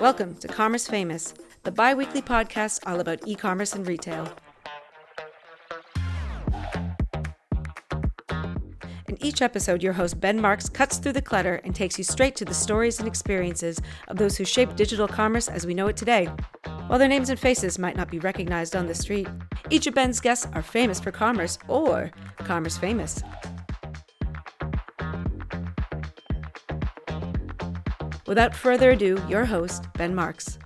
Welcome to Commerce Famous, the bi weekly podcast all about e commerce and retail. In each episode, your host Ben Marks cuts through the clutter and takes you straight to the stories and experiences of those who shaped digital commerce as we know it today. While their names and faces might not be recognized on the street, each of Ben's guests are famous for commerce or commerce famous. Without further ado, your host, Ben Marks.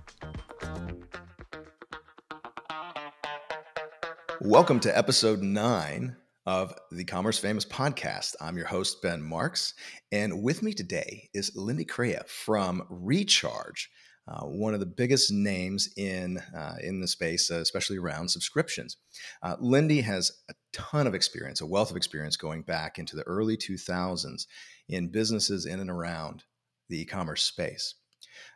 Welcome to episode nine of the Commerce Famous podcast. I'm your host, Ben Marks, and with me today is Lindy Crea from Recharge, uh, one of the biggest names in, uh, in the space, uh, especially around subscriptions. Uh, Lindy has a ton of experience, a wealth of experience going back into the early 2000s in businesses in and around the e-commerce space.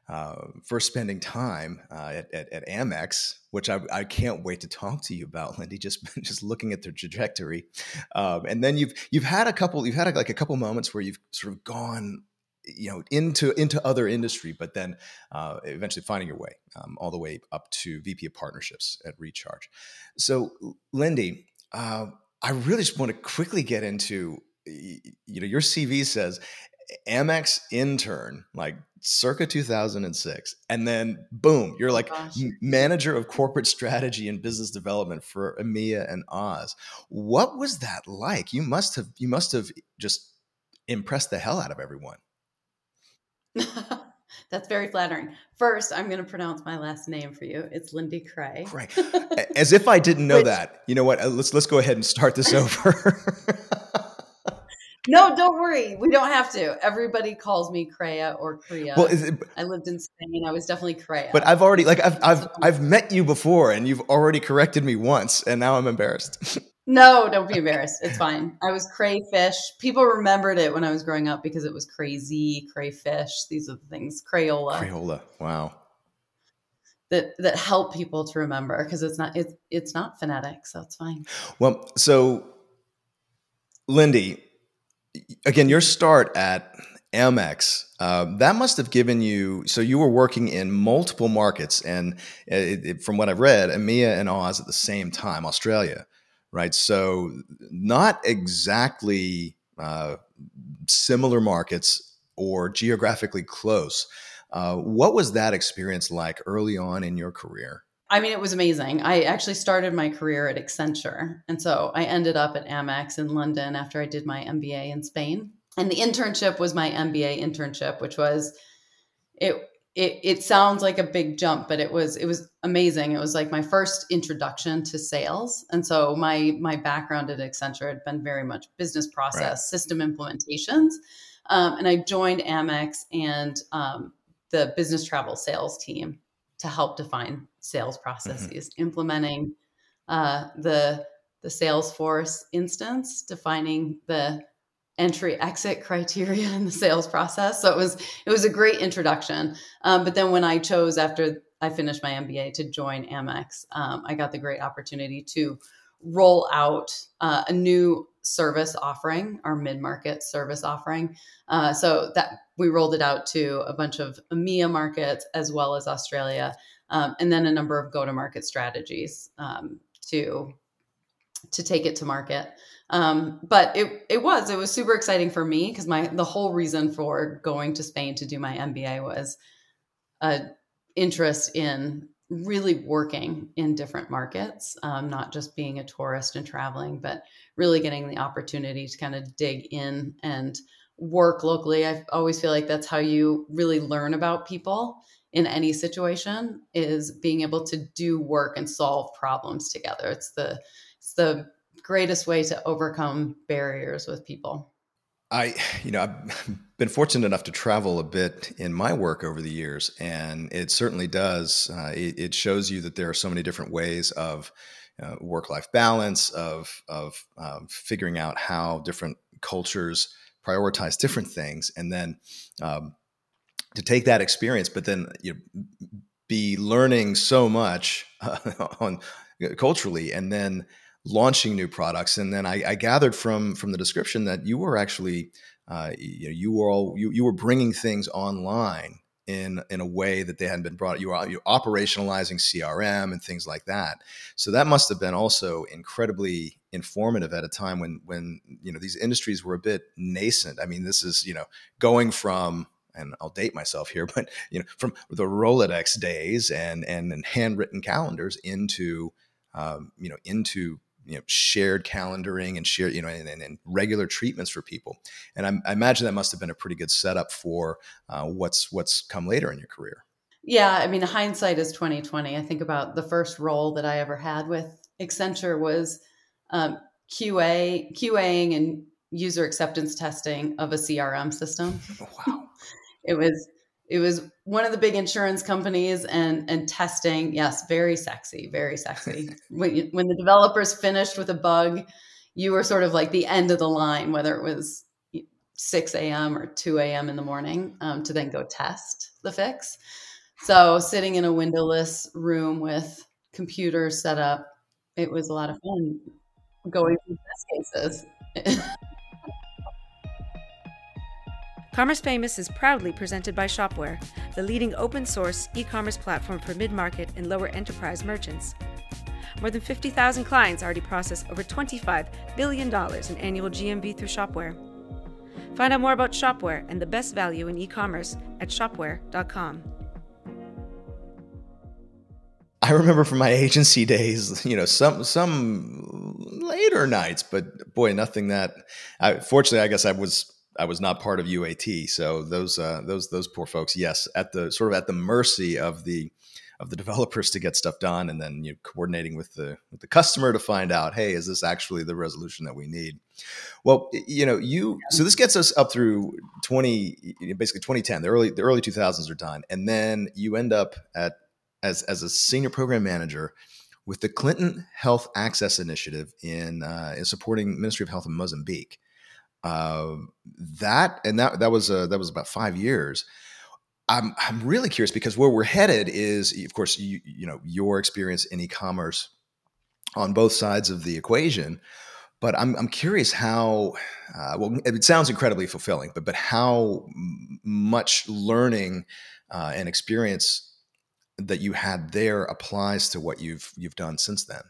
Uh, first spending time uh, at, at, at, Amex, which I, I, can't wait to talk to you about, Lindy. Just just looking at their trajectory, um, and then you've you've had a couple you've had like a couple moments where you've sort of gone you know into into other industry, but then uh, eventually finding your way um, all the way up to VP of Partnerships at Recharge. So, Lindy, uh, I really just want to quickly get into you know your CV says Amex intern, like circa 2006. And then boom, you're oh like manager of corporate strategy and business development for EMEA and Oz. What was that like? You must have you must have just impressed the hell out of everyone. That's very flattering. First, I'm going to pronounce my last name for you. It's Lindy Cray. Right. As if I didn't know Which, that. You know what? Uh, let's let's go ahead and start this over. No, don't worry. We don't have to. Everybody calls me Crea or Crea. Well, it, I lived in Spain. I was definitely Crea. But I've already like I've I've I've met you before, and you've already corrected me once, and now I'm embarrassed. no, don't be embarrassed. It's fine. I was crayfish. People remembered it when I was growing up because it was crazy crayfish. These are the things. Crayola. Crayola. Wow. That that help people to remember because it's not it's it's not phonetic, so it's fine. Well, so Lindy, again, your start at Amex, uh, that must have given you. So you were working in multiple markets, and it, it, from what I've read, EMEA and Oz at the same time, Australia, right? So not exactly uh, similar markets or geographically close. Uh, what was that experience like early on in your career? I mean, it was amazing. I actually started my career at Accenture. And so I ended up at Amex in London after I did my MBA in Spain. And the internship was my MBA internship, which was it it it sounds like a big jump, but it was it was amazing. It was like my first introduction to sales. And so my my background at Accenture had been very much business process, right. system implementations. Um, and I joined Amex and um, the business travel sales team to help define sales mm-hmm. processes, mm-hmm. implementing uh, the the Salesforce instance, defining the entry exit criteria in the sales process. So it was it was a great introduction. Um, but then when I chose after I finished my MBA to join Amex, um, I got the great opportunity to roll out uh, a new service offering, our mid market service offering. Uh, so that we rolled it out to a bunch of EMEA markets as well as Australia, um, and then a number of go to market strategies um, to to take it to market. Um, but it it was it was super exciting for me because my the whole reason for going to Spain to do my MBA was a interest in really working in different markets, um, not just being a tourist and traveling, but really getting the opportunity to kind of dig in and work locally. I always feel like that's how you really learn about people in any situation is being able to do work and solve problems together. It's the it's the greatest way to overcome barriers with people. I, you know, I've been fortunate enough to travel a bit in my work over the years, and it certainly does. Uh, it, it, shows you that there are so many different ways of uh, work-life balance, of of um, figuring out how different cultures prioritize different things, and then um, to take that experience, but then you know, be learning so much uh, on culturally, and then launching new products. And then I, I gathered from from the description that you were actually uh, you know you were all you, you were bringing things online in in a way that they hadn't been brought. You were you operationalizing CRM and things like that. So that must have been also incredibly informative at a time when when you know these industries were a bit nascent. I mean, this is you know going from and I'll date myself here, but you know from the Rolodex days and and, and handwritten calendars into um, you know into you know shared calendaring and shared you know and, and, and regular treatments for people. And I, I, imagine that must have been a pretty good setup for uh, what's what's come later in your career. Yeah i mean hindsight is 2020 i think about the first role that i ever had with accenture was um, qa qaing and user acceptance testing of a crm system. Wow. It was it was one of the big insurance companies and and testing. Yes very sexy very sexy. When, you, when the developers finished with a bug you were sort of like the end of the line whether it was 6 a.m or 2 a.m in the morning um, to then go test the fix. So sitting in a windowless room with computers set up it was a lot of fun. Going through test cases Commerce Famous is proudly presented by Shopware, the leading open source e commerce platform for mid market and lower enterprise merchants. More than 50,000 clients already process over $25 billion in annual GMV through Shopware. Find out more about Shopware and the best value in e commerce at shopware.com. I remember from my agency days, you know, some some later nights, but boy, nothing that. I, fortunately, I guess I was I was not part of UAT, so those uh, those those poor folks, yes, at the sort of at the mercy of the of the developers to get stuff done, and then you know, coordinating with the with the customer to find out, hey, is this actually the resolution that we need? Well, you know, you so this gets us up through twenty, basically twenty ten. The early the early two thousands are done, and then you end up at as as a senior program manager with the Clinton Health Access Initiative in, uh, in supporting Ministry of Health in Mozambique. Uh, that and that that was uh, that was about five years. I'm I'm really curious because where we're headed is, of course, you you know your experience in e-commerce on both sides of the equation. But I'm I'm curious how uh, well it sounds incredibly fulfilling, but but how much learning uh, and experience that you had there applies to what you've you've done since then.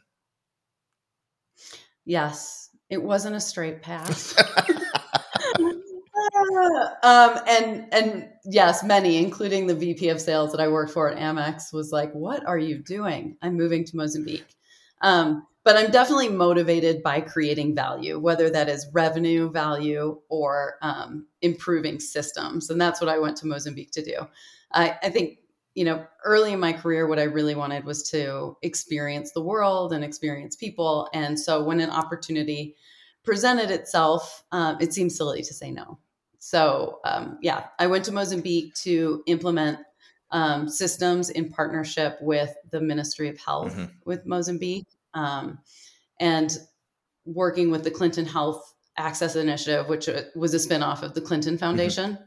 Yes, it wasn't a straight path. um, and and yes, many, including the VP of sales that I worked for at Amex, was like, "What are you doing? I'm moving to Mozambique." Um, but I'm definitely motivated by creating value, whether that is revenue value or um, improving systems, and that's what I went to Mozambique to do. I, I think you know, early in my career, what I really wanted was to experience the world and experience people. And so when an opportunity presented itself, um, it seemed silly to say no. So um, yeah, I went to Mozambique to implement um, systems in partnership with the Ministry of Health mm-hmm. with Mozambique, um, and working with the Clinton Health Access Initiative, which uh, was a spinoff of the Clinton mm-hmm. Foundation. Mm-hmm.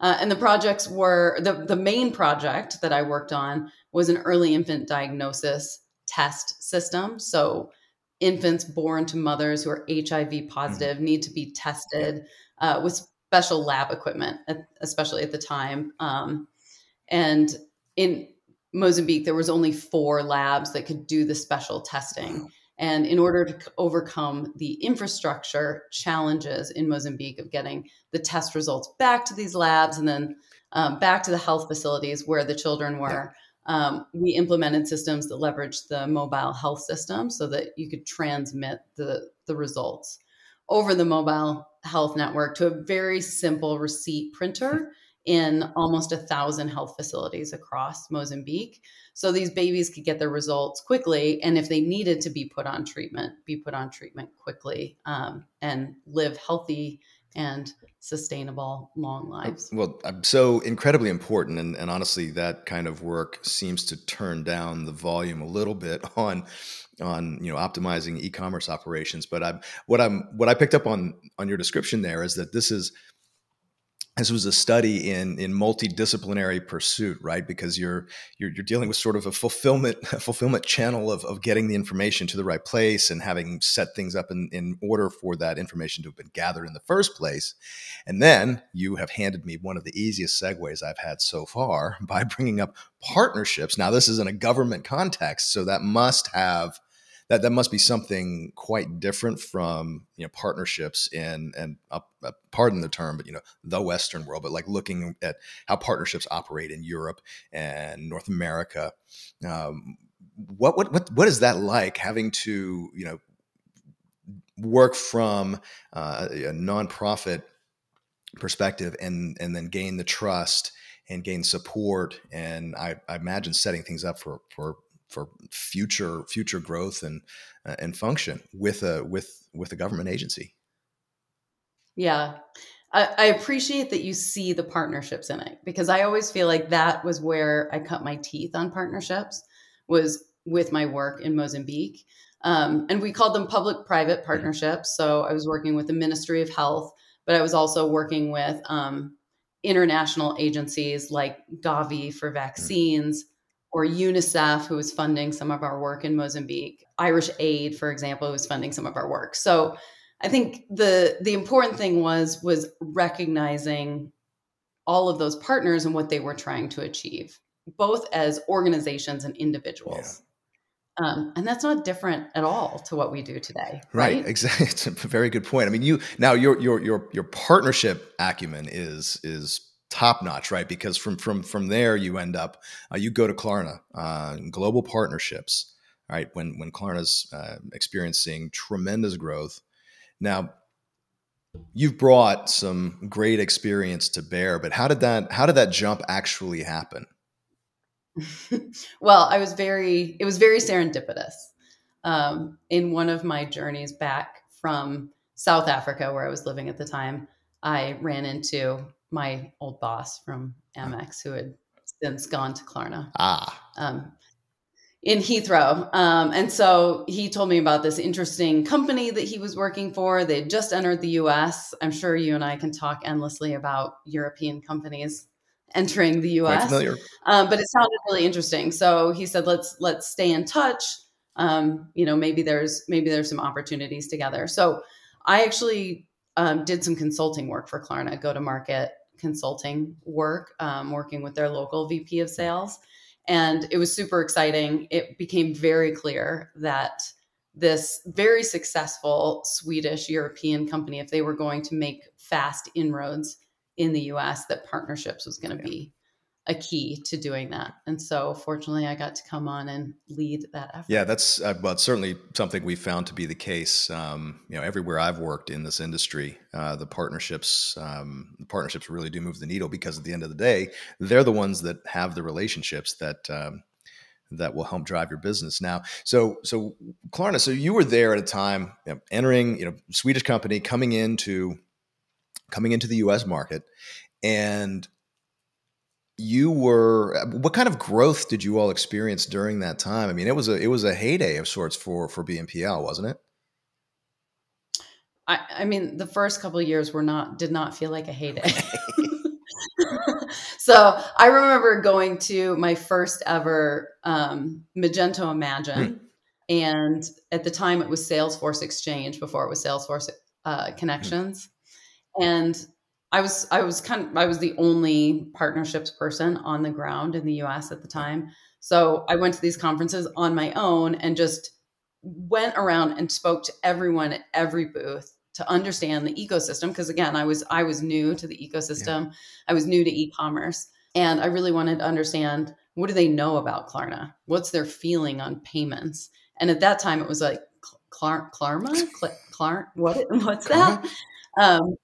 Uh, and the projects were the, the main project that I worked on was an early infant diagnosis test system. So infants born to mothers who are HIV mm-hmm. positive mm-hmm. need to be tested uh, with special lab equipment, especially at the time. Um, and in Mozambique, there was only four labs that could do the special testing. And in order to overcome the infrastructure challenges in Mozambique of getting the test results back to these labs and then um, back to the health facilities where the children were, um, we implemented systems that leveraged the mobile health system so that you could transmit the, the results over the mobile health network to a very simple receipt printer in almost a thousand health facilities across Mozambique. So these babies could get their results quickly. And if they needed to be put on treatment, be put on treatment quickly um, and live healthy and sustainable long lives. Well, so incredibly important. And, and honestly, that kind of work seems to turn down the volume a little bit on on you know optimizing e-commerce operations but i'm what i'm what i picked up on on your description there is that this is this was a study in in multidisciplinary pursuit, right? Because you're you're, you're dealing with sort of a fulfillment a fulfillment channel of, of getting the information to the right place and having set things up in, in order for that information to have been gathered in the first place. And then you have handed me one of the easiest segues I've had so far by bringing up partnerships. Now, this is in a government context, so that must have that that must be something quite different from you know partnerships in and uh, pardon the term, but you know the Western world, but like looking at how partnerships operate in Europe and North America. Um, what what what what is that like having to you know work from uh, a nonprofit perspective and and then gain the trust and gain support and I, I imagine setting things up for for for future future growth and uh, and function with a with with a government agency. Yeah. I, I appreciate that you see the partnerships in it because I always feel like that was where I cut my teeth on partnerships was with my work in Mozambique. Um, and we called them public private partnerships. So I was working with the Ministry of Health, but I was also working with um, international agencies like Gavi for vaccines, or UNICEF, who was funding some of our work in Mozambique, Irish Aid, for example, was funding some of our work. So I think the the important thing was was recognizing all of those partners and what they were trying to achieve, both as organizations and individuals. Yeah. Um, and that's not different at all to what we do today. Right? right? Exactly. It's a very good point. I mean, you now your your your your partnership acumen is is top notch, right? Because from from from there you end up uh, you go to Klarna, uh, global partnerships, right? When when Klarna's uh, experiencing tremendous growth. Now, you've brought some great experience to bear, but how did that how did that jump actually happen? well, I was very it was very serendipitous. Um, in one of my journeys back from South Africa, where I was living at the time, I ran into my old boss from Amex who had since gone to Klarna. Ah. Um, in Heathrow. Um, and so he told me about this interesting company that he was working for. They just entered the US. I'm sure you and I can talk endlessly about European companies entering the US. Um, but it sounded really interesting. So he said, let's let's stay in touch. Um, you know, maybe there's maybe there's some opportunities together. So I actually um, did some consulting work for Klarna, go to market consulting work, um, working with their local VP of sales. And it was super exciting. It became very clear that this very successful Swedish European company, if they were going to make fast inroads in the US, that partnerships was going to yeah. be a key to doing that. And so, fortunately, I got to come on and lead that effort. Yeah, that's uh, well, certainly something we found to be the case. Um, you know, everywhere I've worked in this industry, uh, the partnerships, um, the partnerships really do move the needle because at the end of the day, they're the ones that have the relationships that. Um, that will help drive your business now. So, so Klarna, so you were there at a time, you know, entering, you know, Swedish company coming into, coming into the U.S. market, and you were what kind of growth did you all experience during that time? I mean, it was a it was a heyday of sorts for for BNPL, wasn't it? I, I mean, the first couple of years were not did not feel like a heyday. so I remember going to my first ever um, Magento Imagine, hmm. and at the time it was Salesforce Exchange before it was Salesforce uh, Connections, hmm. and I was I was kind of I was the only partnerships person on the ground in the US at the time. So I went to these conferences on my own and just went around and spoke to everyone at every booth to understand the ecosystem because again I was I was new to the ecosystem. Yeah. I was new to e-commerce and I really wanted to understand what do they know about Klarna? What's their feeling on payments? And at that time it was like Klar- Klarma? Klar- what what's that? Um,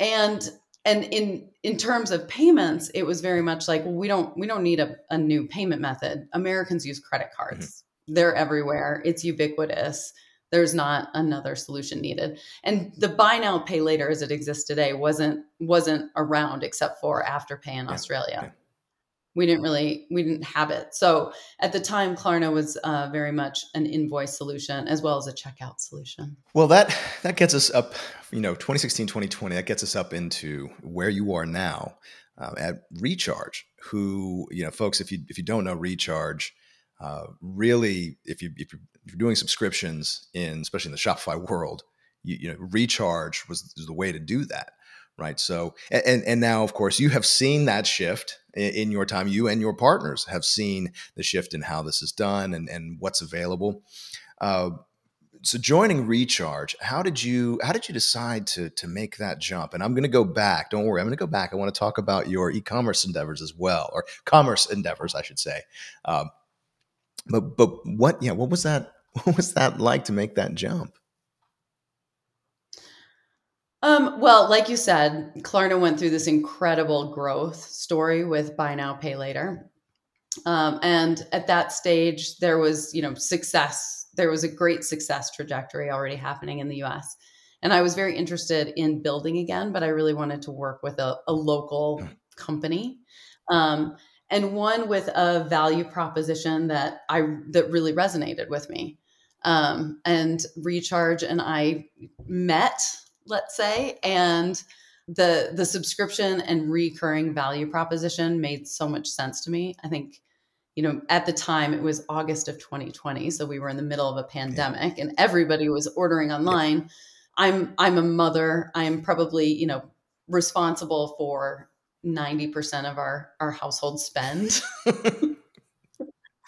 and and in in terms of payments it was very much like well, we don't we don't need a, a new payment method. Americans use credit cards. Mm-hmm. they're everywhere. It's ubiquitous. There's not another solution needed. And the buy now pay later as it exists today wasn't wasn't around except for afterpay in yeah. australia we didn't really we didn't have it. So at the time klarna was uh, very much an invoice solution as well as a checkout solution. Well that that gets us up you know 2016 2020 that gets us up into where you are now uh, at recharge who you know folks if you if you don't know recharge uh, really if you if you're, doing subscriptions in especially in the shopify world you, you know recharge was, was the way to do that right? So and and now of course you have seen that shift in, your time you and your partners have seen the shift in how this is done and and what's available. Uh, so joining recharge how did you how did you decide to to make that jump? And i'm going to go back don't worry i'm going to go back. I want to talk about your e-commerce endeavors as well or commerce endeavors i should say. Um, but but what yeah what was that what was that like to make that jump um, well, like you said, Klarna went through this incredible growth story with buy now, pay later. Um, and at that stage, there was, you know, success. There was a great success trajectory already happening in the US. And I was very interested in building again, but I really wanted to work with a, a local company. Um, and one with a value proposition that I that really resonated with me. Um, and Recharge and I met let's say and the the subscription and recurring value proposition made so much sense to me i think you know at the time it was august of 2020 so we were in the middle of a pandemic yeah. and everybody was ordering online yeah. i'm i'm a mother i'm probably you know responsible for 90% of our our household spend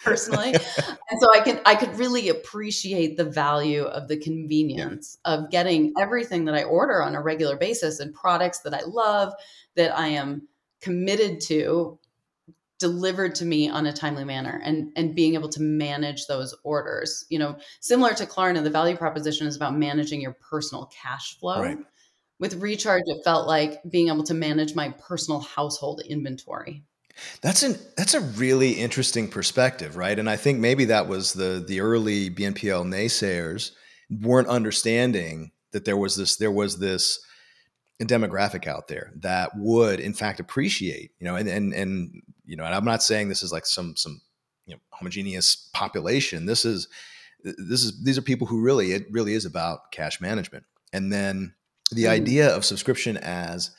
personally and so i can i could really appreciate the value of the convenience yeah. of getting everything that i order on a regular basis and products that i love that i am committed to delivered to me on a timely manner and and being able to manage those orders you know similar to klarna the value proposition is about managing your personal cash flow right. with recharge it felt like being able to manage my personal household inventory that's an that's a really interesting perspective, right? And I think maybe that was the the early BNPL naysayers weren't understanding that there was this there was this demographic out there that would in fact appreciate, you know, and and and you know, and I'm not saying this is like some some you know homogeneous population. This is this is these are people who really it really is about cash management. And then the mm. idea of subscription as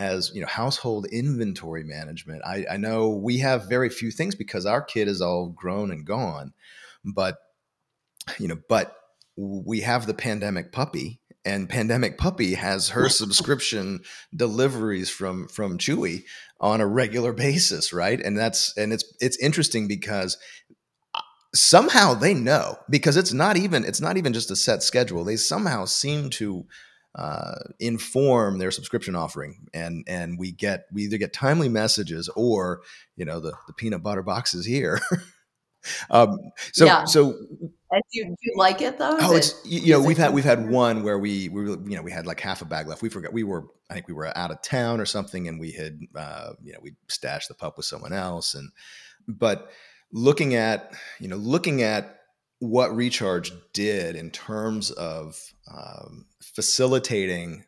as you know household inventory management. I, I know we have very few things because our kid is all grown and gone but you know but we have the pandemic puppy and pandemic puppy has her subscription deliveries from from chewy on a regular basis right? And that's and it's it's interesting because uh, somehow they know because it's not even it's not even just a set schedule. They somehow seem to uh, inform their subscription offering and and we get we either get timely messages or you know the, the peanut butter box is here um, so yeah. so do you, do you like it though? Oh, it's you, you know we've had we've had one where we we you know we had like half a bag left. We forgot we were I think we were out of town or something, and we had uh, you know we stashed the pup with someone else, and but looking at you know looking at what Recharge did in terms of um, facilitating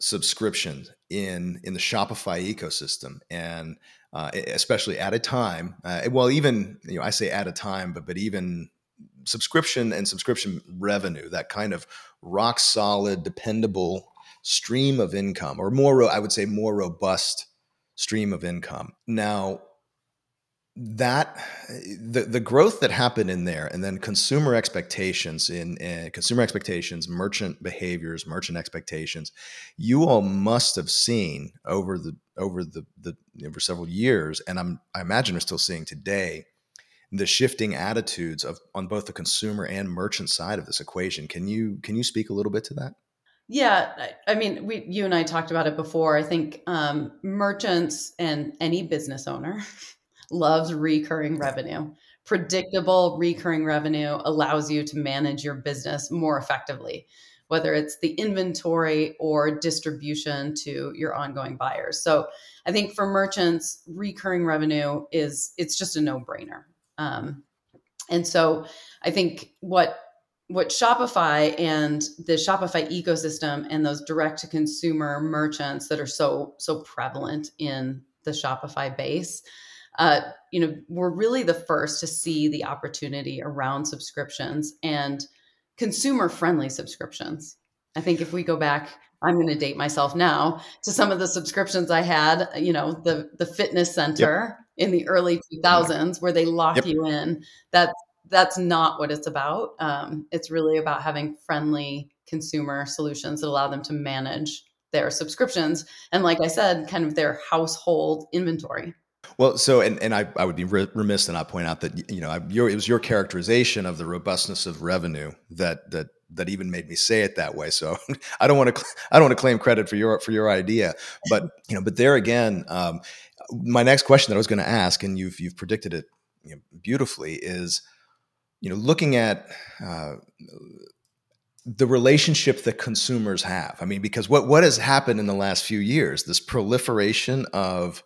subscriptions in in the Shopify ecosystem, and uh, especially at a time, uh, well, even you know, I say at a time, but but even subscription and subscription revenue, that kind of rock solid, dependable stream of income, or more, I would say, more robust stream of income. Now, that the the growth that happened in there and then consumer expectations in, in, consumer expectations merchant behaviors merchant expectations you all must have seen over the over the the over several years and i'm i imagine are still seeing today the shifting attitudes of on both the consumer and merchant side of this equation can you can you speak a little bit to that yeah, I mean, we, you and I talked about it before. I think um, merchants and any business owner loves recurring revenue. Predictable recurring revenue allows you to manage your business more effectively, whether it's the inventory or distribution to your ongoing buyers. So I think for merchants, recurring revenue is it's just a no-brainer. Um, and so I think what what Shopify and the Shopify ecosystem and those direct to consumer merchants that are so so prevalent in the Shopify base uh, you know, we're really the first to see the opportunity around subscriptions and consumer friendly subscriptions. I think if we go back, I'm going to date myself now to some of the subscriptions I had, you know, the the fitness center yep. in the early 2000s where they lock yep. you in. That's that's not what it's about. Um, it's really about having friendly consumer solutions that allow them to manage their subscriptions and, like I said, kind of their household inventory. Well, so and, and I, I would be remiss to not point out that you know your, it was your characterization of the robustness of revenue that that that even made me say it that way. So I don't want to I don't want to claim credit for your for your idea, but you know, but there again, um, my next question that I was going to ask, and you've you've predicted it you know, beautifully, is you know looking at. Uh, the relationship that consumers have. I mean, because what what has happened in the last few years, this proliferation of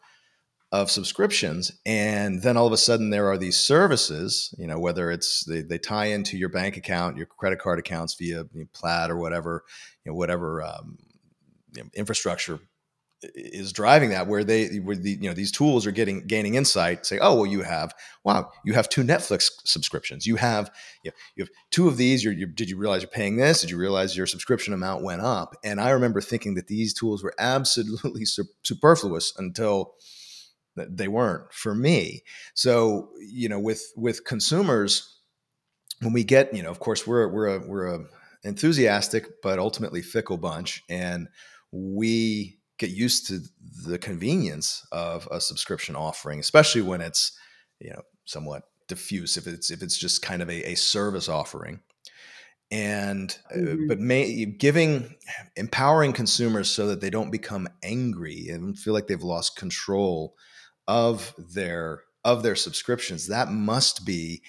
of subscriptions and then all of a sudden there are these services you know whether it's they, they tie into your bank account your credit card accounts via you know, plaid or whatever you know whatever um, you know, infrastructure is driving that where they where the you know these tools are getting gaining insight say oh well you have wow you have two netflix subscriptions. You have you, know, you have two of these. You're, you're, did you realize you're paying this? Did you realize your subscription amount went up? And i remember thinking that these tools were absolutely superfluous until they weren't for me so you know with with consumers when we get you know of course we're we're a we're a enthusiastic but ultimately fickle bunch and we get used to the convenience of a subscription offering especially when it's you know somewhat diffuse if it's if it's just kind of a, a service offering and uh, mm-hmm. but may, giving empowering consumers so that they don't become angry and feel like they've lost control of their of their subscriptions that must be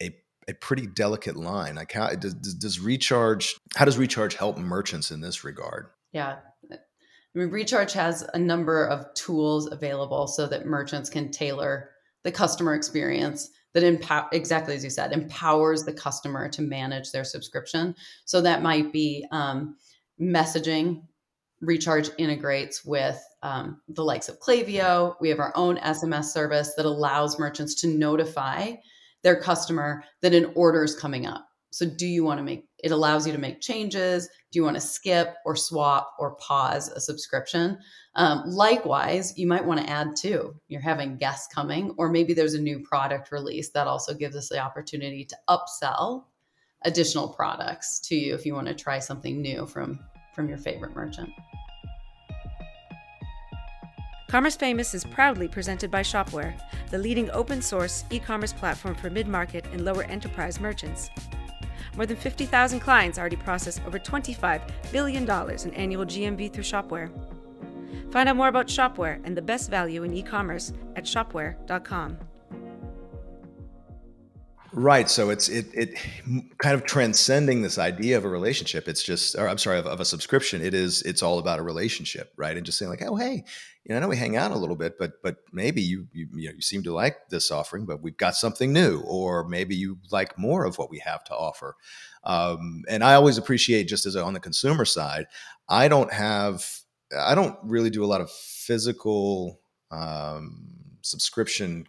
a, a pretty delicate line. Like how does, does recharge how does recharge help merchants in this regard? Yeah. I mean, recharge has a number of tools available so that merchants can tailor the customer experience that empower exactly as you said empowers the customer to manage their subscription. So that might be um, messaging Recharge integrates with um, the likes of Klaviyo. We have our own SMS service that allows merchants to notify their customer that an order is coming up. So, do you want to make it allows you to make changes? Do you want to skip or swap or pause a subscription? Um, likewise, you might want to add to. You're having guests coming, or maybe there's a new product release that also gives us the opportunity to upsell additional products to you if you want to try something new from from your favorite merchant. Commerce Famous is proudly presented by Shopware, the leading open source e commerce platform for mid market and lower enterprise merchants. More than 50,000 clients already process over $25 billion in annual GMV through Shopware. Find out more about Shopware and the best value in e commerce at shopware.com. Right. So it's it it kind of transcending this idea of a relationship. It's just, or I'm sorry, of, of, a subscription. It is. It's all about a relationship, right? And just saying like, oh, hey, you know, I know we hang out a little bit, but but maybe you you you, know, you seem to like this offering, but we've got something new, or maybe you like more of what we have to offer. Um, and I always appreciate just as a, on the consumer side, I don't have, I don't really do a lot of physical um, subscription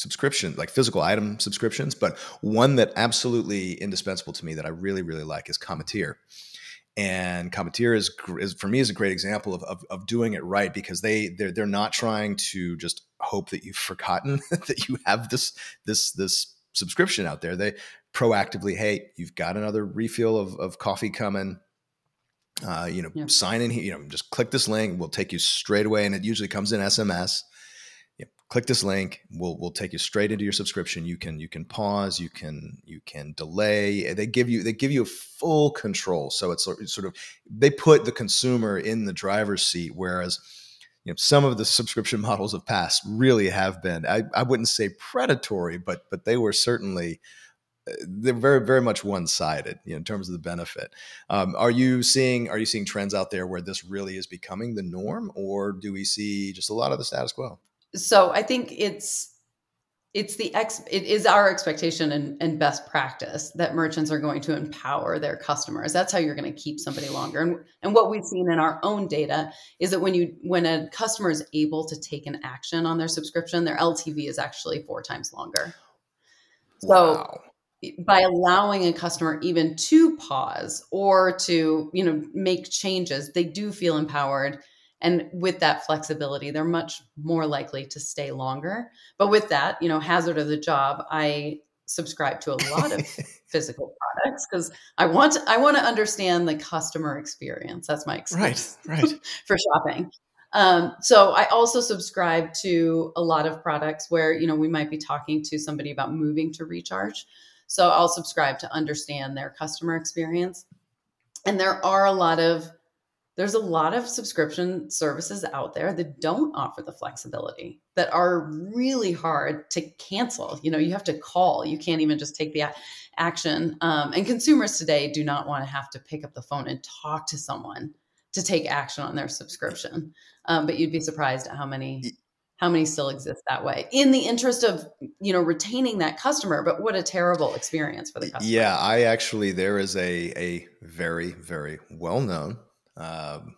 subscription, like physical item subscriptions, but one that absolutely indispensable to me that I really, really like is Cometeer. And Cometeer is, is for me is a great example of, of, of doing it right because they they're they're not trying to just hope that you've forgotten that you have this this this subscription out there. They proactively, hey, you've got another refill of, of coffee coming. Uh, you know, yeah. sign in here. You know, just click this link. We'll take you straight away, and it usually comes in SMS click this link we'll we'll take you straight into your subscription. You can you can pause you can you can delay. They give you they give you full control. So it's sort of they put the consumer in the driver's seat whereas you know some of the subscription models of past really have been. I, I wouldn't say predatory but but they were certainly uh, they're very very much one-sided you know, in terms of the benefit. Um, are you seeing are you seeing trends out there where this really is becoming the norm or do we see just a lot of the status quo so I think it's it's the ex it is our expectation and, and best practice that merchants are going to empower their customers. That's how you're going to keep somebody longer. And, and what we've seen in our own data is that when you when a customer is able to take an action on their subscription their ltv is actually four times longer. So wow. by allowing a customer even to pause or to you know make changes they do feel empowered and with that flexibility they're much more likely to stay longer. But with that you know hazard of the job i subscribe to a lot of physical products because i want i want to understand the customer experience. That's my experience right right. for shopping. Um, so i also subscribe to a lot of products where you know we might be talking to somebody about moving to recharge. So i'll subscribe to understand their customer experience. And there are a lot of there's a lot of subscription services out there that don't offer the flexibility that are really hard to cancel. You know you have to call. You can't even just take the action. Um, and consumers today do not want to have to pick up the phone and talk to someone to take action on their subscription. Um, but you'd be surprised at how many how many still exist that way in the interest of you know retaining that customer. But what a terrible experience for the customer. yeah i actually there is a a very very well known um,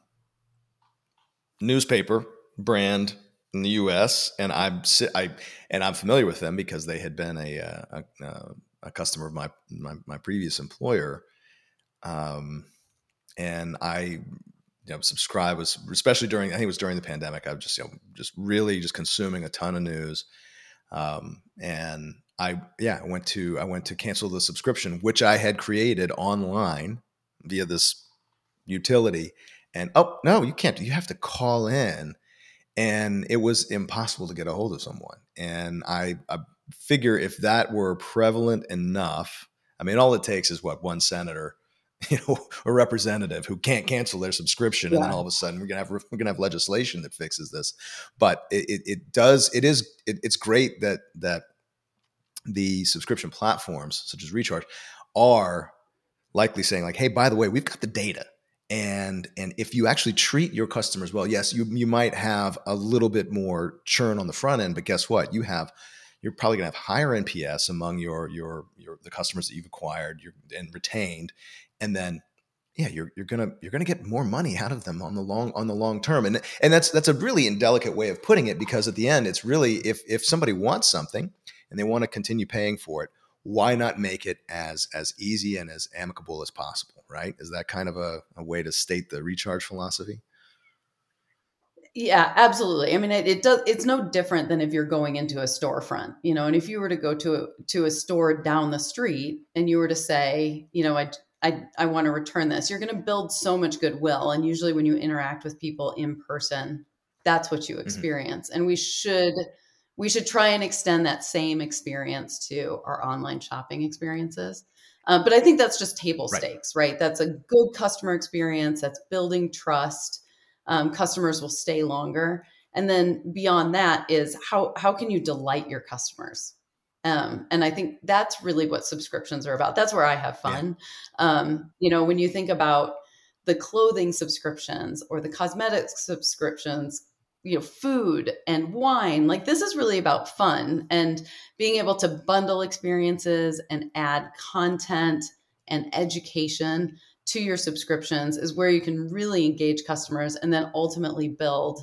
newspaper brand in the U.S. and I'm I and I'm familiar with them because they had been a uh, a, uh, a customer of my, my, my previous employer, um, and I you know subscribe was especially during I think it was during the pandemic I was just you know just really just consuming a ton of news, um, and I yeah I went to I went to cancel the subscription which I had created online via this utility and oh no you can't you have to call in and it was impossible to get a hold of someone and I, I figure if that were prevalent enough i mean all it takes is what one senator you know a representative who can't cancel their subscription yeah. and then all of a sudden we're gonna have we're gonna have legislation that fixes this but it, it, it does it is it, it's great that that the subscription platforms such as recharge are likely saying like hey by the way we've got the data and and if you actually treat your customers well yes you you might have a little bit more churn on the front end but guess what? You have you're probably going to have higher nps among your your your the customers that you've acquired and retained and then yeah you're you're going to you're going to get more money out of them on the long on the long term and and that's that's a really indelicate way of putting it because at the end it's really if if somebody wants something and they want to continue paying for it why not make it as as easy and as amicable as possible right is that kind of a, a way to state the recharge philosophy yeah absolutely i mean it, it, does it's no different than if you're going into a storefront you know and if you were to go to a to a store down the street and you were to say you know i i, I want to return this you're going to build so much goodwill and usually when you interact with people in person that's what you mm-hmm. experience mm-hmm. and we should we should try and extend that same experience to our online shopping experiences. Uh, but I think that's just table right. stakes, right? That's a good customer experience. That's building trust. Um, customers will stay longer, and then beyond that is how how can you delight your customers? Um, and I think that's really what subscriptions are about. That's where I have fun. Yeah. Um, you know, when you think about the clothing subscriptions or the cosmetic subscriptions, you know food and wine like this is really about fun and being able to bundle experiences and add content and education to your subscriptions is where you can really engage customers and then ultimately build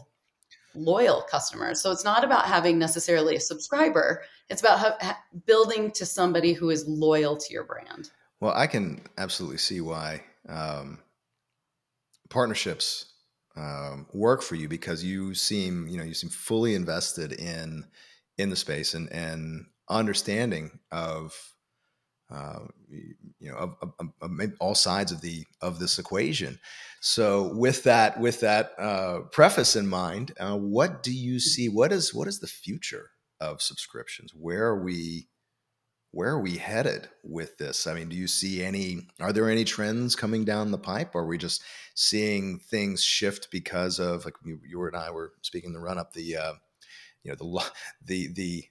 loyal customers. So it's not about having necessarily a subscriber it's about ha- building to somebody who is loyal to your brand. Well i can absolutely see why um, partnerships um, work for you because you seem you know you seem fully invested in in the space and and understanding of uh, you know of, of, of all sides of the of this equation. So with that with that uh, preface in mind, uh, what do you see? What is what is the future of subscriptions? Where are we? Where are we headed with this? I mean, do you see any, are there any trends coming down the pipe? Or are we just seeing things shift because of, like you, you and I were speaking the run up, the, uh, you know, the, the, the,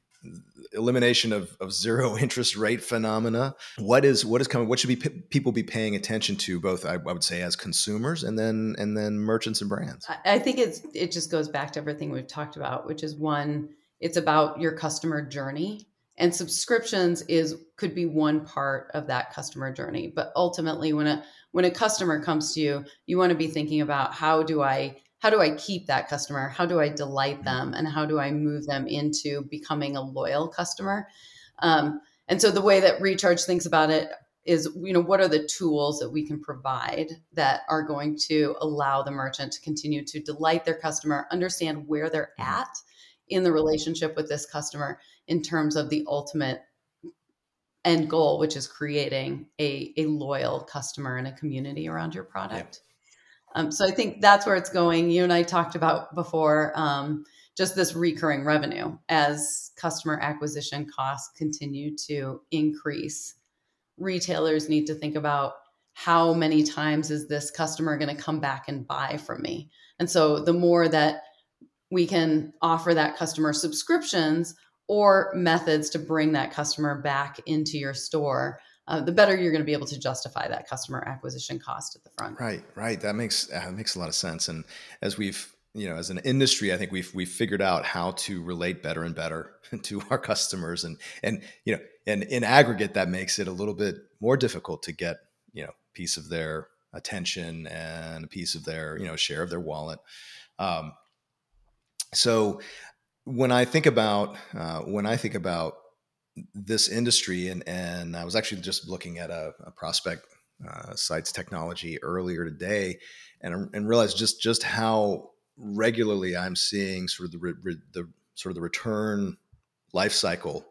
elimination of, of zero interest rate phenomena what is what is coming what should be p- people be paying attention to both I, I, would say as consumers and then and then merchants and brands i think it's it just goes back to everything we've talked about which is one it's about your customer journey and subscriptions is could be one part of that customer journey but ultimately when a when a customer comes to you you want to be thinking about how do i how do i keep that customer how do i delight mm-hmm. them and how do i move them into becoming a loyal customer um, and so the way that recharge thinks about it is you know what are the tools that we can provide that are going to allow the merchant to continue to delight their customer understand where they're mm-hmm. at in the relationship with this customer in terms of the ultimate end goal, which is creating a, a loyal customer and a community around your product. Yeah. Um, so I think that's where it's going. You and I talked about before um, just this recurring revenue as customer acquisition costs continue to increase. Retailers need to think about how many times is this customer going to come back and buy from me? And so the more that we can offer that customer subscriptions or methods to bring that customer back into your store, uh, the better you're going to be able to justify that customer acquisition cost at the front. Right, right. That makes uh, makes a lot of sense. And as we've you know, as an industry, I think we've we've figured out how to relate better and better to our customers, and and you know, and in aggregate, that makes it a little bit more difficult to get you know a piece of their attention and a piece of their you know share of their wallet. Um, so when I think about uh, when I think about this industry, and and I was actually just looking at a, a prospect uh, sites technology earlier today, and and realized just just how regularly I'm seeing sort of the re, re, the sort of the return life cycle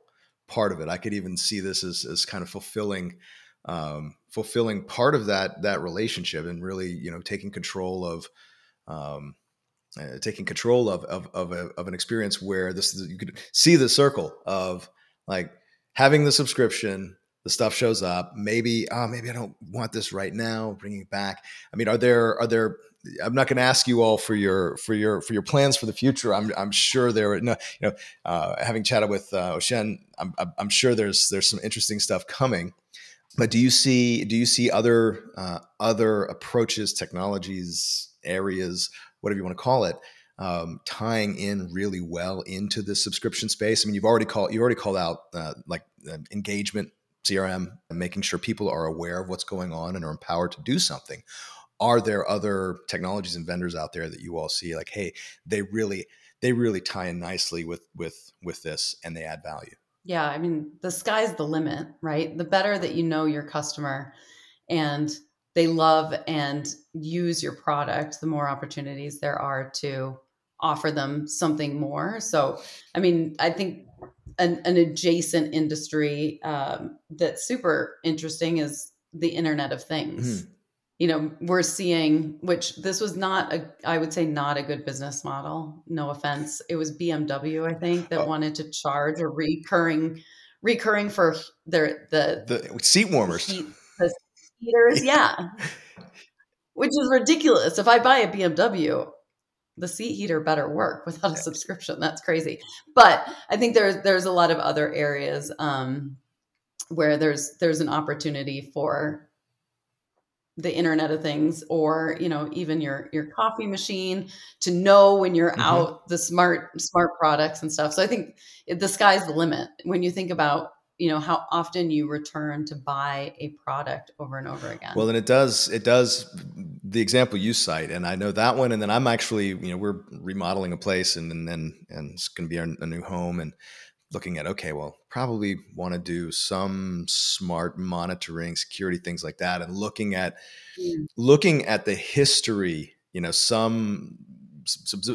part of it. I could even see this as as kind of fulfilling um, fulfilling part of that that relationship and really you know taking control of um, uh, taking control of of of, a, of, an experience where this you could see the circle of like having the subscription the stuff shows up maybe oh maybe i don't want this right now bringing it back. I mean are there are there i'm not going to ask you all for your for your for your plans for the future. I'm i'm sure there are no you know uh, having chatted with uh, Oisin, I'm, I'm sure there's there's some interesting stuff coming. But do you see do you see other uh, other approaches technologies areas whatever you want to call it, um, tying in really well into the subscription space. I mean, you've already called you already called out uh, like uh, engagement CRM and making sure people are aware of what's going on and are empowered to do something. Are there other technologies and vendors out there that you all see like, hey, they really they really tie in nicely with with with this and they add value? Yeah, I mean, the sky's the limit, right? The better that you know your customer and they love and use your product, the more opportunities there are to offer them something more. So, I mean, I think an, an adjacent industry um, that's super interesting is the Internet of Things. Mm-hmm. You know, we're seeing, which this was not a, I would say, not a good business model. No offense. It was BMW, I think, that oh. wanted to charge a recurring, recurring for their the the seat warmers. Heat, heaters. Yeah. Which is ridiculous. If I buy a BMW, the seat heater better work without a subscription. That's crazy. But I think there's there's a lot of other areas um, where there's there's an opportunity for the internet of things or you know even your your coffee machine to know when you're mm-hmm. out the smart smart products and stuff so i think the sky's the limit when you think about you know how often you return to buy a product over and over again well and it does it does the example you cite and i know that one and then i'm actually you know we're remodeling a place and and and, and it's going to be a new home and looking at okay well probably want to do some smart monitoring security things like that and looking at mm. looking at the history you know some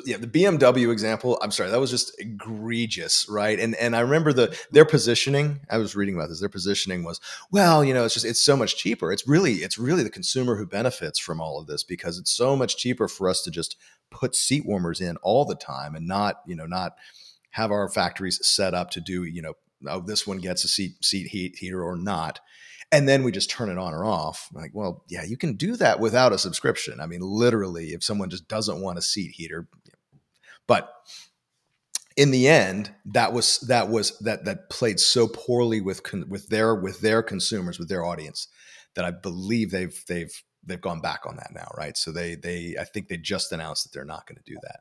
yeah, the BMW example. I'm sorry, that was just egregious, right? And and I remember the their positioning. I was reading about this. Their positioning was, well, you know, it's just it's so much cheaper. It's really it's really the consumer who benefits from all of this because it's so much cheaper for us to just put seat warmers in all the time and not you know not have our factories set up to do you know oh this one gets a seat seat heat heater or not and then we just turn it on or off. Like, well, yeah, you can do that without a subscription. I mean, literally, if someone just doesn't want a seat heater, but in the end, that was that was that that played so poorly with with their with their consumers, with their audience, that I believe they've they've they've gone back on that now, right? So they they I think they just announced that they're not going to do that,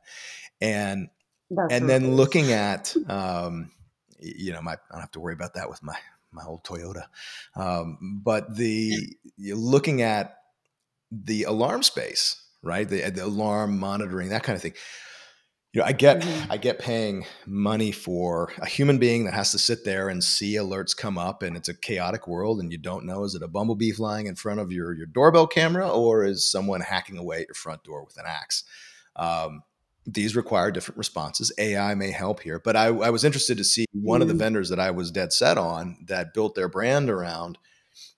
and That's and then looking at, um, you know, my I don't have to worry about that with my my old Toyota, um, but the looking at the alarm space, right? The, the alarm monitoring, that kind of thing you know i get mm-hmm. i get paying money for a human being that has to sit there and see alerts come up and it's a chaotic world and you don't know is it a bumblebee flying in front of your your doorbell camera or is someone hacking away at your front door with an axe um, these require different responses ai may help here but i, I was interested to see one mm-hmm. of the mm-hmm. vendors that i was dead set on that built their brand around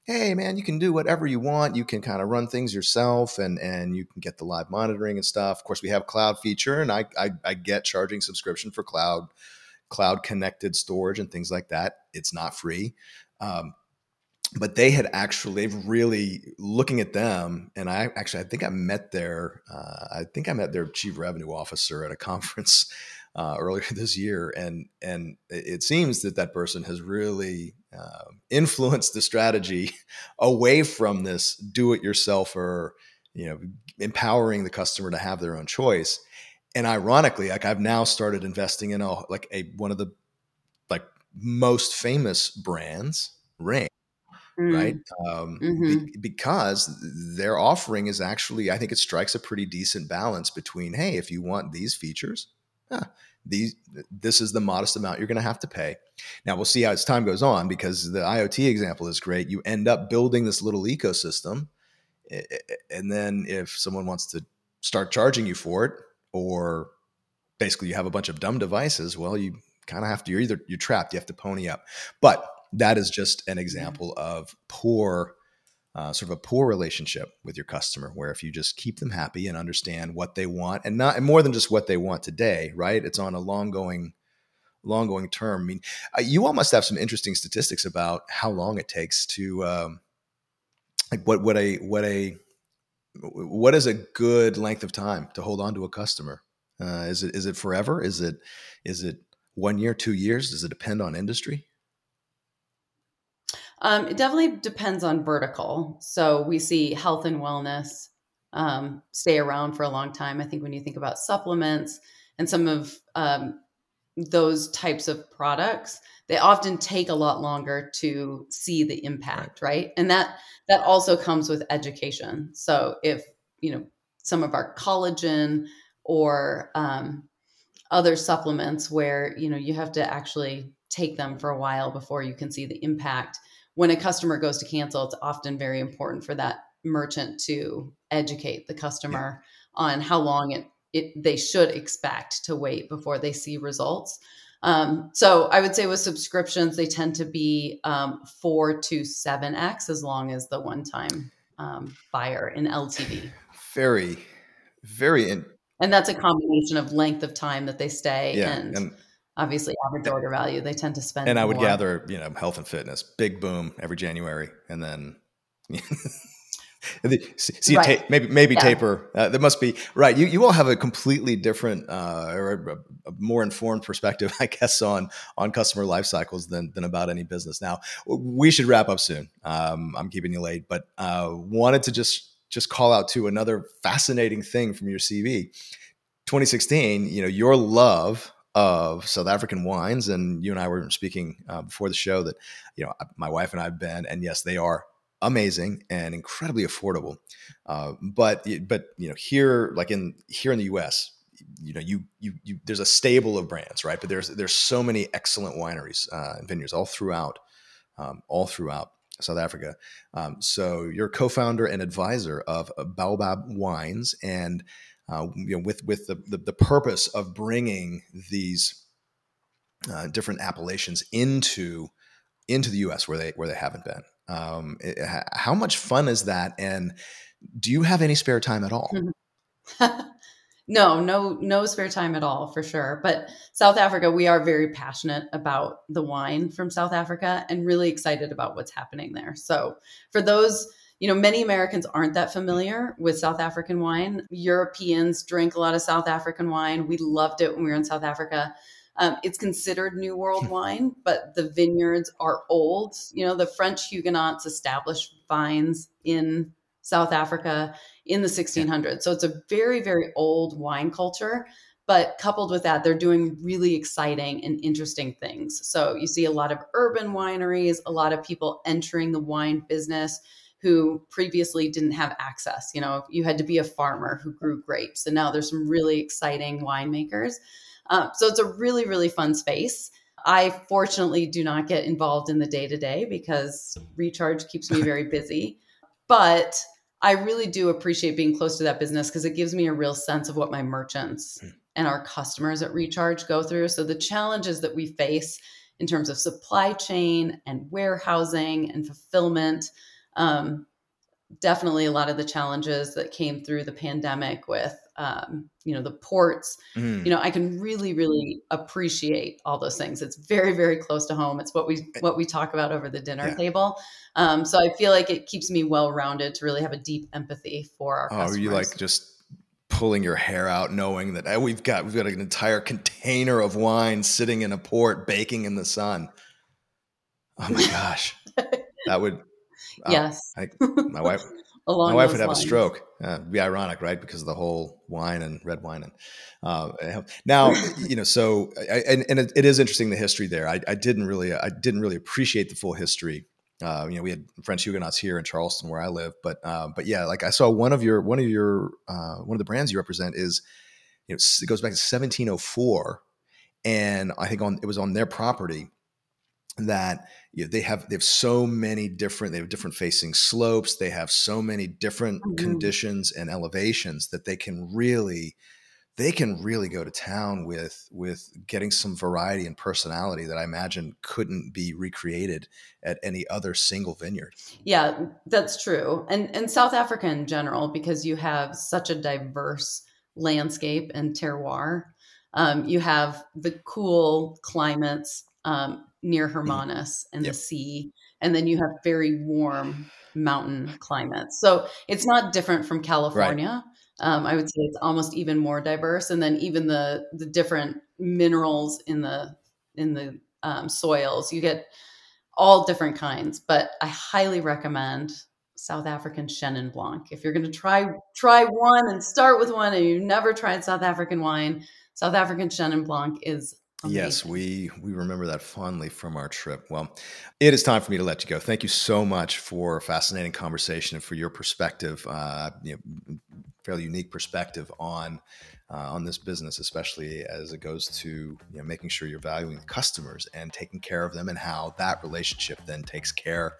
hey man you can do whatever you want you can kind of run things yourself and and you can get the live monitoring and stuff of course we have cloud feature and i i, I get charging subscription for cloud cloud connected storage and things like that it's not free um, but they had actually they've really looking at them and i actually i think i met their uh, i think i met their chief revenue officer at a conference uh, earlier this year, and and it seems that that person has really uh, influenced the strategy away from this do-it-yourself or you know empowering the customer to have their own choice. And ironically, like I've now started investing in a like a one of the like most famous brands, Ring, Mm. right? Um, mm-hmm. be, because their offering is actually, I think it strikes a pretty decent balance between, hey, if you want these features, huh, these this is the modest amount you're going to have to pay. Now we'll see how as time goes on because the IoT example is great. You end up building this little ecosystem, and then if someone wants to start charging you for it, or basically you have a bunch of dumb devices, well, you kind of have to. You're either you're trapped. You have to pony up. But that is just an example of poor uh, sort of a poor relationship with your customer where if you just keep them happy and understand what they want and not and more than just what they want today right? It's on a long going long going term. I mean uh, you all must have some interesting statistics about how long it takes to um, like what what a what a what is a good length of time to hold on to a customer? Uh, is it is it forever? Is it is it one year two years? Does it depend on industry um, it definitely depends on vertical. So we see health and wellness um, stay around for a long time. I think when you think about supplements and some of um, those types of products, they often take a lot longer to see the impact, right. right? And that that also comes with education. So if you know some of our collagen or um, other supplements where you know you have to actually take them for a while before you can see the impact when a customer goes to cancel, it's often very important for that merchant to educate the customer yeah. on how long it, it they should expect to wait before they see results. Um, so I would say with subscriptions, they tend to be um, four to seven x as long as the one time um, buyer in LTV. Very, very. In- and that's a combination of length of time that they stay yeah, and, and obviously average order value they tend to spend and i would more. gather you know health and fitness big boom every january and then see right. ta- maybe maybe yeah. taper uh, there must be right you, you all have a completely different uh, or a, a, more informed perspective i guess on on customer life cycles than than about any business now we should wrap up soon um, i'm keeping you late but uh, wanted to just just call out to another fascinating thing from your cv 2016 you know your love of South African wines. And you and I were speaking uh, before the show that, you know, my wife and I have been, and yes, they are amazing and incredibly affordable. Uh, but, but, you know, here, like in, here in the U.S., you know, you, you, you, there's a stable of brands, right? But there's, there's so many excellent wineries uh, and vineyards all throughout, um, all throughout South Africa. Um, so you're co-founder and advisor of Baobab Wines, and uh, you know, with with the, the, the purpose of bringing these uh, different appellations into into the U.S. where they where they haven't been. Um, it, how much fun is that? And do you have any spare time at all? no, no, no spare time at all for sure. But South Africa, we are very passionate about the wine from South Africa and really excited about what's happening there. So for those you know, many Americans aren't that familiar with South African wine. Europeans drink a lot of South African wine. We loved it when we were in South Africa. Um, it's considered New World wine, but the vineyards are old. You know, the French Huguenots established vines in South Africa in the 1600s. So it's a very, very old wine culture. But coupled with that, they're doing really exciting and interesting things. So you see a lot of urban wineries, a lot of people entering the wine business who previously didn't have access. You know, you had to be a farmer who grew grapes. And now there's some really exciting winemakers. Um, so it's a really, really fun space. I fortunately do not get involved in the day to day because ReCharge keeps me very busy. But I really do appreciate being close to that business because it gives me a real sense of what my merchants mm. and our customers at ReCharge go through. So the challenges that we face in terms of supply chain and warehousing and fulfillment, um, definitely a lot of the challenges that came through the pandemic with um, you know the ports. Mm. you know i can really really appreciate all those things. It's very very close to home. It's what we eh. what we talk about over the dinner yeah. table. Um, so i feel like it keeps me well rounded to really have a deep empathy for our oh customers. you like just pulling your hair out knowing that we've got we've got an entire container of wine sitting in a port baking in the sun. Oh my gosh. That would yes I, my wife my wife would have lines. a stroke. Uh, be ironic, right? Because of the whole wine and red wine. And uh, now, you know, so I, and, and it, it is interesting the history there. I, I, didn't really, I didn't really appreciate the full history. Uh, you know, we had French Huguenots here in Charleston, where I live, but uh, but yeah, like I saw one of your one of your uh, one of the brands you represent is, you know, it goes back to 1704, and I think on it was on their property that you know, they have they have so many different they have different facing slopes they have so many different mm-hmm. conditions and elevations that they can really they can really go to town with with getting some variety and personality that I imagine couldn't be recreated at any other single vineyard. Yeah, that's true. And and South Africa in general, because you have such a diverse landscape and terroir. Um, you have the cool climates um, near mm-hmm. Hermanus and yep. the sea. And then you have very warm mountain climates. So it's not different from California. Right. Um, I would say it's almost even more diverse. And then even the the different minerals in the in the um, soils, you get all different kinds. But I highly recommend South African Chenin Blanc. If you're going to try try one and start with one, and you've never tried South African wine, South African Chenin Blanc is Amazing. Yes, we we remember that fondly from our trip. Well, it is time for me to let you go. Thank you so much for a fascinating conversation and for your perspective, uh, you know, fairly unique perspective on uh, on this business, especially as it goes to you know, making sure you're valuing the customers and taking care of them, and how that relationship then takes care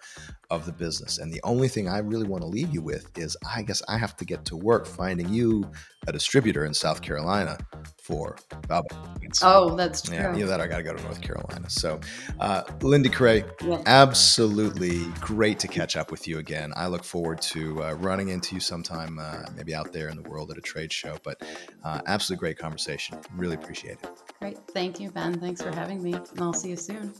of the business. And the only thing I really want to leave you with is, I guess I have to get to work finding you a distributor in South Carolina for Baobab. Oh, that's true. Yeah, either that I got to go to North Carolina. So, uh, Lindy Crea, yeah. absolutely great to catch up with you again. I look forward to uh, running into you sometime, uh, maybe out there in the world at a trade show. But uh, absolutely great conversation. Really appreciate it. Great. Thank you, Ben. Thanks for having me. And I'll see you soon.